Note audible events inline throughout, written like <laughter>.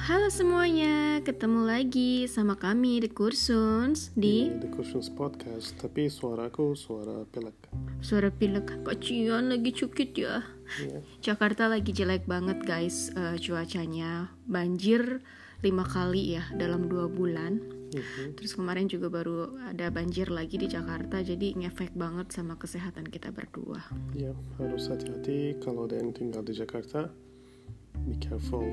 halo semuanya, ketemu lagi sama kami The Kursuns di The Cushions Podcast. Tapi suaraku suara pilek. Suara Pilek. Kocian lagi cukit ya. Iya. Jakarta lagi jelek banget guys. Eh, cuacanya Banjir lima kali ya dalam dua bulan. Mhm. Terus kemarin juga baru ada banjir lagi di Jakarta Jadi ngefek banget sama kesehatan kita berdua. Iya, harus hati-hati. Kalau ada yang tinggal di Jakarta Be careful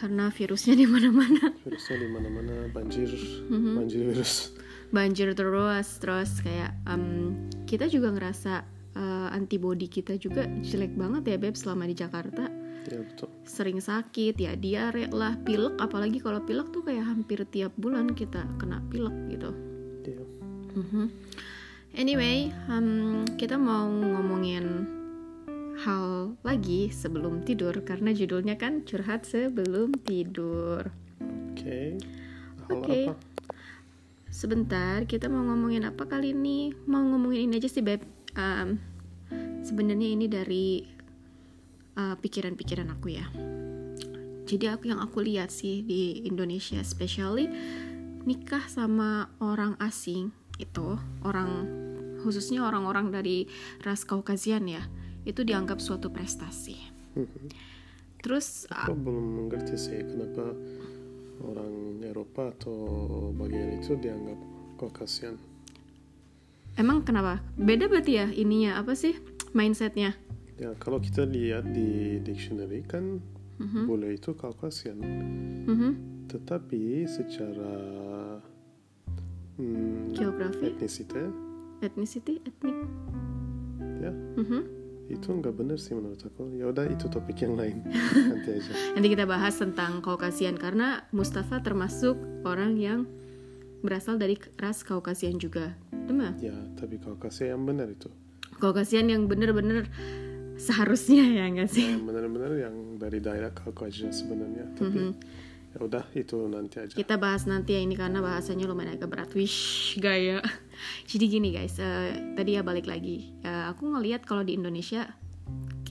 Karena virusnya di mana-mana. Virusnya di mana-mana banjir Mhm. Banjir virus. Banjir terus terus kayak em, kita juga ngerasa eh, antibody kita juga jelek banget ya beb selama di Jakarta. Ya betul. Sering sakit ya diare lah pilek. Apalagi kalau pilek tuh kayak hampir tiap bulan kita kena pilek gitu. Iya. Mhm. anyway em, kita mau ngomongin hal lagi sebelum tidur karena judulnya kan curhat sebelum tidur Oke Hal Oke. apa? Sebentar, kita mau ngomongin apa kali ini? Mau ngomongin ini aja sih, Beb. Um, Sebenarnya ini dari uh, pikiran-pikiran aku ya. Jadi aku yang aku lihat sih di Indonesia, especially nikah sama orang asing itu, orang khususnya orang-orang dari ras Kaukasian ya, itu dianggap suatu prestasi. Mhm. Terus Aku belum mengerti sih kenapa orang Eropa atau bagian itu dianggap Caucasian emang kenapa? Beda berarti ya ininya apa sih mindsetnya? Ya kalau kita lihat di dictionary kan Mhm. boleh itu Caucasian Mhm. tetapi secara hmm, Geografi, etnisite ethnicity, etnik. ya Mhm. Itu nggak benar sih menurut aku ya udah itu topik yang lain <laughs> nanti aja Nanti kita bahas tentang Kaukasian karena Mustafa termasuk orang yang berasal dari ras Kaukasian juga. Demah. ya tapi Caucasia yang benar itu Kaukasian yang bener-bener seharusnya ya enggak sih? yang benar-benar yang dari daerah Caucasia sebenarnya tapi ya udah itu nanti aja Kita bahas nanti ya ini karena bahasanya lumayan agak berat. Wish, gaya. <laughs> Jadi gini guys, eh, tadi ya balik lagi. Eh, aku ngelihat kalau di Indonesia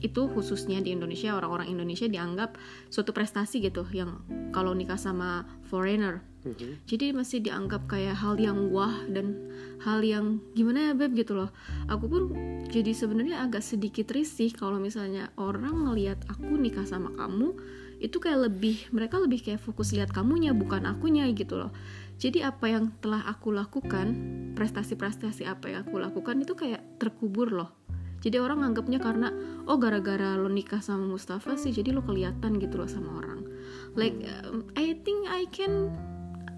itu khususnya di Indonesia orang-orang Indonesia dianggap suatu prestasi gitu yang kalau nikah sama foreigner Mhm. jadi masih dianggap kayak hal yang wah dan hal yang gimana ya beb gitu loh aku pun jadi sebenarnya agak sedikit risih kalau misalnya orang ngelihat aku nikah sama kamu itu kayak lebih mereka lebih kayak fokus lihat kamunya bukan akunya gitu loh. Jadi apa yang telah aku lakukan prestasi-prestasi apa yang aku lakukan itu kayak terkubur loh. Jadi orang nganggapnya karena oh gara-gara lo nikah sama Mustafa sih jadi lo kelihatan gitu loh sama orang. Like um, I think I can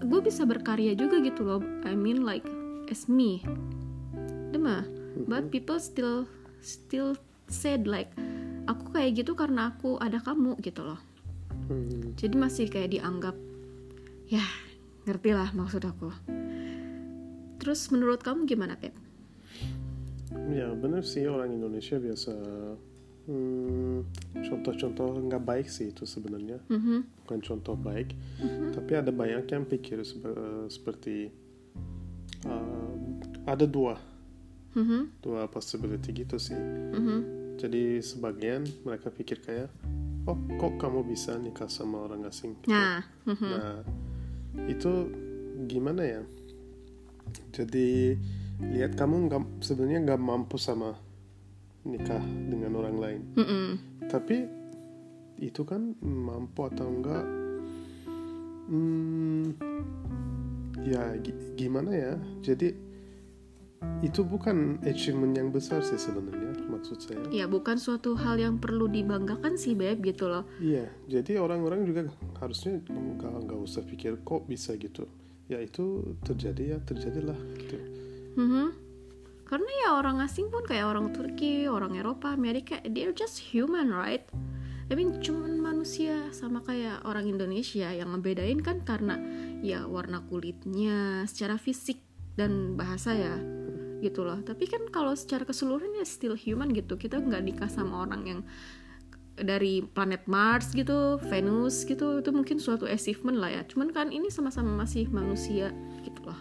gue bisa berkarya juga gitu loh. I mean like as me. Dema but people still still said like aku kayak gitu karena aku ada kamu gitu loh Hmm, jadi masih kayak dianggap ya ngerti lah maksud aku. Terus menurut kamu gimana Pep? ya benar sih orang Indonesia biasa hmm, contoh-contoh nggak baik sih itu sebenarnya. Mhm, bukan contoh baik tapi ada banyak yang pikir sebe- seperti uh, ada dua. Mhm, dua possibility gitu sih. Mhm, jadi sebagian mereka pikir kayak oh kok kamu bisa nikah sama orang asing? Gitu. nah mhm, nah itu gimana ya? Jadi lihat kamu nggak sebenarnya nggak mampu sama nikah dengan orang lain. Mhm, tapi itu kan mampu atau enggak hmm, ya gi- gimana ya? Jadi itu bukan achievement yang besar sih sebenarnya maksud saya. Ya bukan suatu hal yang perlu dibanggakan sih Beb gitu loh. Iya jadi orang-orang juga harusnya nggak nggak usah pikir kok bisa gitu. Ya itu terjadi ya terjadilah gitu. Mhm. Karena ya orang asing pun kayak orang Turki, orang Eropa, Amerika, they're just human, right? I mean cuman manusia sama kayak orang Indonesia yang ngebedain kan karena ya warna kulitnya, secara fisik dan bahasa ya gitu loh. Tapi kan kalau secara keseluruhan ya still human gitu. Kita nggak nikah sama orang yang dari planet Mars gitu, Venus gitu, itu mungkin suatu achievement lah ya. Cuman kan ini sama-sama masih manusia gitu loh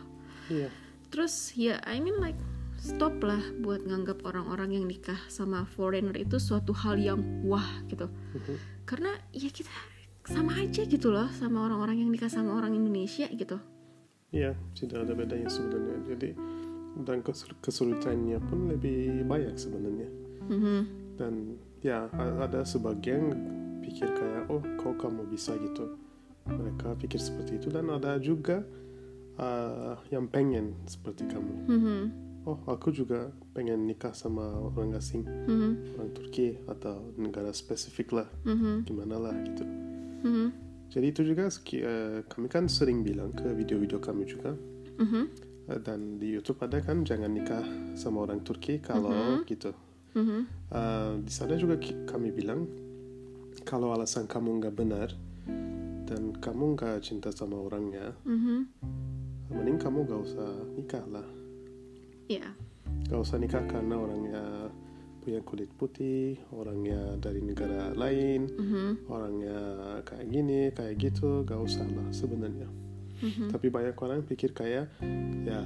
iya terus ya I mean like stop lah buat nganggap orang-orang yang nikah sama foreigner itu suatu hal yang wah gitu Mhm. karena ya kita sama aja gitu loh sama orang-orang yang nikah sama orang Indonesia gitu Iya, tidak ada bedanya sebenarnya. Jadi dan kes- kesulitannya pun lebih banyak sebenarnya. Mhm. Dan ya ada sebagian pikir kayak oh kok kamu bisa gitu. Mereka pikir seperti itu dan ada juga uh, yang pengen seperti kamu. Mhm. Oh aku juga pengen nikah sama orang asing, Mhm. orang Turki atau negara spesifik lah, Mhm. gimana lah gitu. Mhm. Jadi itu juga eh, kami kan sering bilang ke video-video kami juga Mhm. Dan di YouTube ada kan jangan nikah sama orang Turki kalau gitu. Mhm. Eh, di sana juga kami bilang kalau alasan kamu nggak benar dan kamu nggak cinta sama orangnya, Mhm. mending kamu gak usah nikah lah. Iya. Gak usah nikah karena orangnya punya kulit putih, orangnya dari negara lain, Mhm. orangnya kayak gini, kayak gitu, gak usah lah sebenarnya. Mhm. Tapi banyak orang pikir kayak ya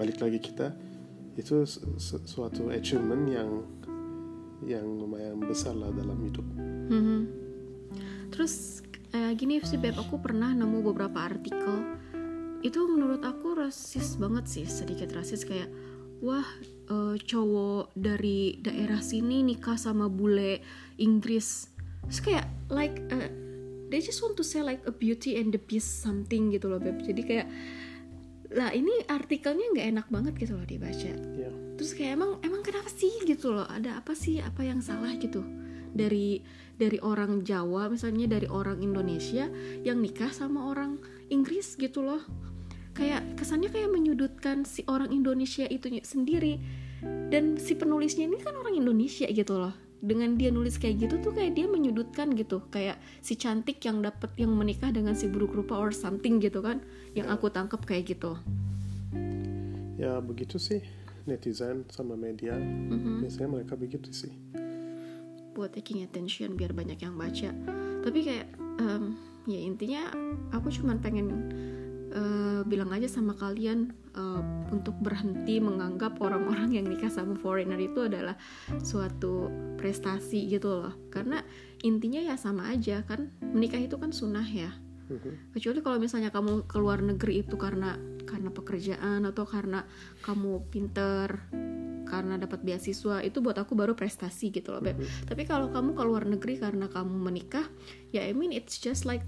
balik lagi kita itu su- su- suatu achievement yang yang lumayan besar lah dalam hidup. Mhm. Terus eh, gini sih Beb, aku pernah nemu beberapa artikel itu menurut aku rasis banget sih, sedikit rasis kayak wah eh, cowok dari daerah sini nikah sama bule Inggris. Terus kayak like eh, they just want to say like a beauty and the beast something gitu loh Beb. Jadi kayak lah ini artikelnya nggak enak banget gitu loh dibaca. Ya, terus kayak emang emang kenapa sih? gitu loh. Ada apa sih? Apa yang salah gitu? Dari dari orang Jawa misalnya dari orang Indonesia yang nikah sama orang Inggris gitu loh. Kayak kesannya kayak menyudutkan si orang Indonesia itu sendiri. Dan si penulisnya ini kan orang Indonesia gitu loh dengan dia nulis kayak gitu tuh kayak dia menyudutkan gitu. Kayak si cantik yang dapat yang menikah dengan si buruk rupa or something gitu kan yang aku tangkap kayak gitu. Ya begitu sih netizen sama media. Mhm. biasanya mereka begitu sih. buat taking attention biar banyak yang baca. Tapi kayak em, ya intinya aku cuman pengen eh, bilang aja sama kalian eh, untuk berhenti menganggap orang-orang yang nikah sama foreigner itu adalah suatu prestasi gitu loh. Karena intinya ya sama aja kan menikah itu kan sunnah ya. Mhm. kecuali kalau misalnya kamu keluar negeri itu karena karena pekerjaan atau karena kamu pinter karena dapat beasiswa itu buat aku baru prestasi gitu loh beb. Tapi kalau kamu keluar negeri karena kamu menikah ya I mean it's just like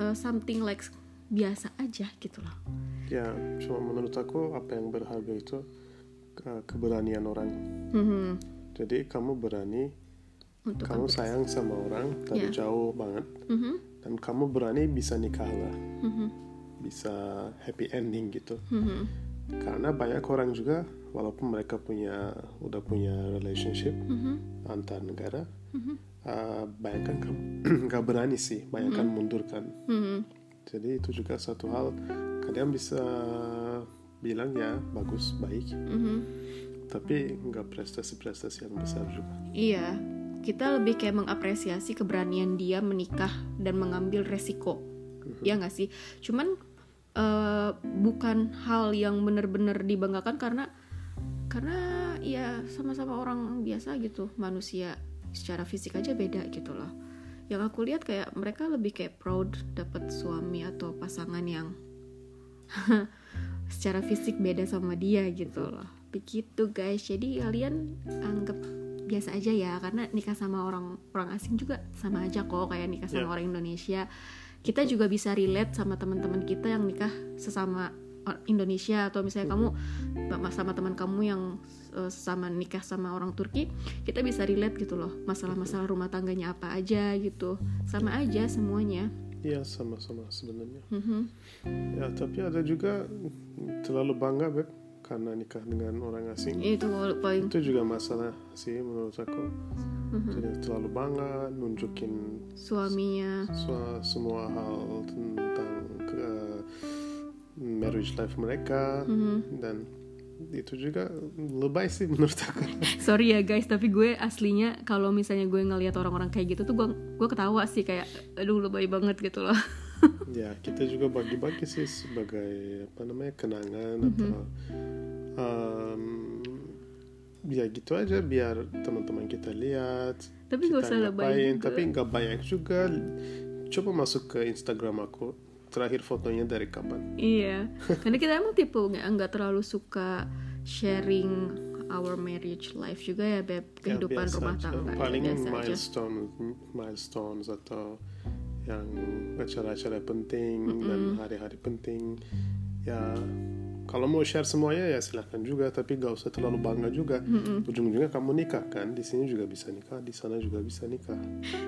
uh, something like biasa aja gitu loh Ya, cuma menurut aku apa yang berharga itu ke- keberanian orang. Mhm. Jadi kamu berani, untuk kamu kamu sayang sama orang dari Ya. jauh banget, Mhm. dan kamu berani bisa nikah lah, Mhm. bisa happy ending gitu. Mhm. Karena banyak orang juga, walaupun mereka punya udah punya relationship Mhm. antar negara, Mhm. uh, banyak kan nggak berani sih, banyak kan mundur kan. Jadi itu juga satu hal kalian bisa bilang ya bagus baik, Mhm. tapi nggak prestasi-prestasi yang besar juga. Iya, kita lebih kayak mengapresiasi keberanian dia menikah dan mengambil resiko. Ya nggak sih? Cuman eh, bukan hal yang benar-benar dibanggakan karena karena ya sama-sama orang biasa gitu, manusia secara fisik aja beda gitu loh. Yang aku lihat kayak mereka lebih kayak proud dapat suami atau pasangan yang <laughs> secara fisik beda sama dia gitu loh. Begitu guys. Jadi kalian anggap biasa aja ya karena nikah sama orang orang asing juga sama aja kok kayak nikah sama Ya. orang Indonesia. Kita juga bisa relate sama teman-teman kita yang nikah sesama Indonesia atau misalnya kamu sama teman kamu yang eh, sesama nikah sama orang Turki, kita bisa relate gitu loh. Masalah-masalah rumah tangganya apa aja gitu. Sama aja semuanya. Iya sama-sama sebenarnya. Mhm. Ya tapi ada juga terlalu bangga beb karena nikah dengan orang asing. Itu paling Itu juga masalah sih menurut aku. Mhm. Jadi terlalu bangga nunjukin suaminya. semua, semua hal tentang marriage life mereka Mhm. dan itu juga lebay sih menurut aku. <laughs> Sorry ya guys, tapi gue aslinya kalau misalnya gue ngelihat orang-orang kayak gitu tuh gue gue ketawa sih kayak aduh lebay banget gitu loh. <laughs> ya kita juga bagi-bagi sih sebagai apa namanya kenangan Mhm. atau um, ya gitu aja biar teman-teman kita lihat Tapi kita usah lebay ngapain, juga. tapi nggak banyak juga coba masuk ke Instagram aku terakhir fotonya dari kapan? Iya, karena kita emang tipe nggak nggak terlalu suka sharing our marriage life juga ya beb. Ya, kehidupan biasa rumah aja. tangga ya, paling aja. milestone milestones atau yang acara-acara penting dan hari-hari penting. Ya kalau mau share semuanya ya silahkan juga. Tapi gak usah terlalu bangga juga. Ujung-ujungnya kamu nikah kan? Di sini juga bisa nikah di sana juga bisa nikah.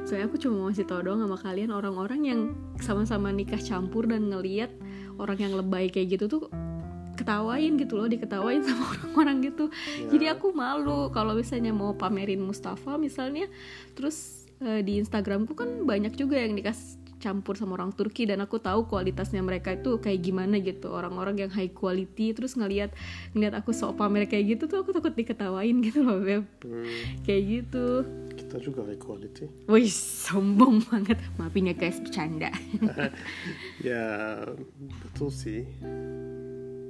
Soalnya aku cuma mau ngasih tau doang sama kalian orang-orang yang sama-sama nikah campur dan ngeliat orang yang lebay kayak gitu tuh ketawain gitu loh diketawain sama <laughs> orang-orang gitu. Jadi aku malu kalau misalnya mau pamerin Mustafa misalnya. Terus eh, di Instagramku kan banyak juga yang nikah campur sama orang Turki dan aku tahu kualitasnya mereka itu kayak gimana gitu. Orang-orang yang high quality terus ngelihat ngelihat aku sok pamer kayak gitu tuh aku takut diketawain gitu loh beb. Hmm, kayak gitu. Kita juga high quality. Wih, sombong banget. Maafin ya guys, bercanda. <laughs> ya betul sih.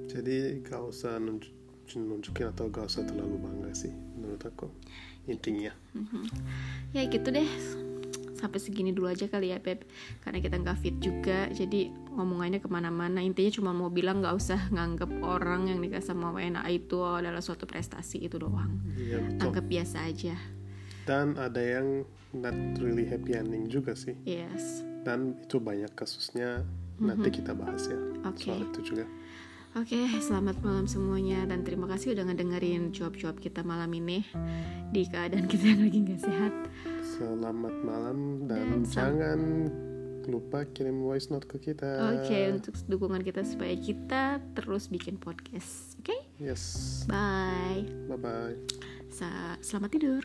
Jadi gak usah nunjuk, nunjukin atau gak usah terlalu bangga sih menurut aku. Intinya. Ya gitu deh. Sampai segini dulu aja kali ya, Beb. Karena kita nggak fit juga, jadi ngomongannya ke mana-mana. Intinya cuma mau bilang nggak usah nganggep orang yang nikah sama WNA itu adalah suatu prestasi itu doang. iya Anggap biasa aja. dan ada yang not really happy ending juga sih Yes. dan itu banyak kasusnya nanti kita bahas ya Oke. soal itu juga Oke, selamat malam semuanya dan terima kasih udah ngedengerin jawab-jawab kita malam ini di keadaan kita yang <laughs> lagi nggak sehat. selamat malam dan, Dan jangan lupa kirim voice note ke kita Oke, untuk dukungan kita supaya kita terus bikin podcast. Oke, yes bye. bye bye Sa- selamat tidur.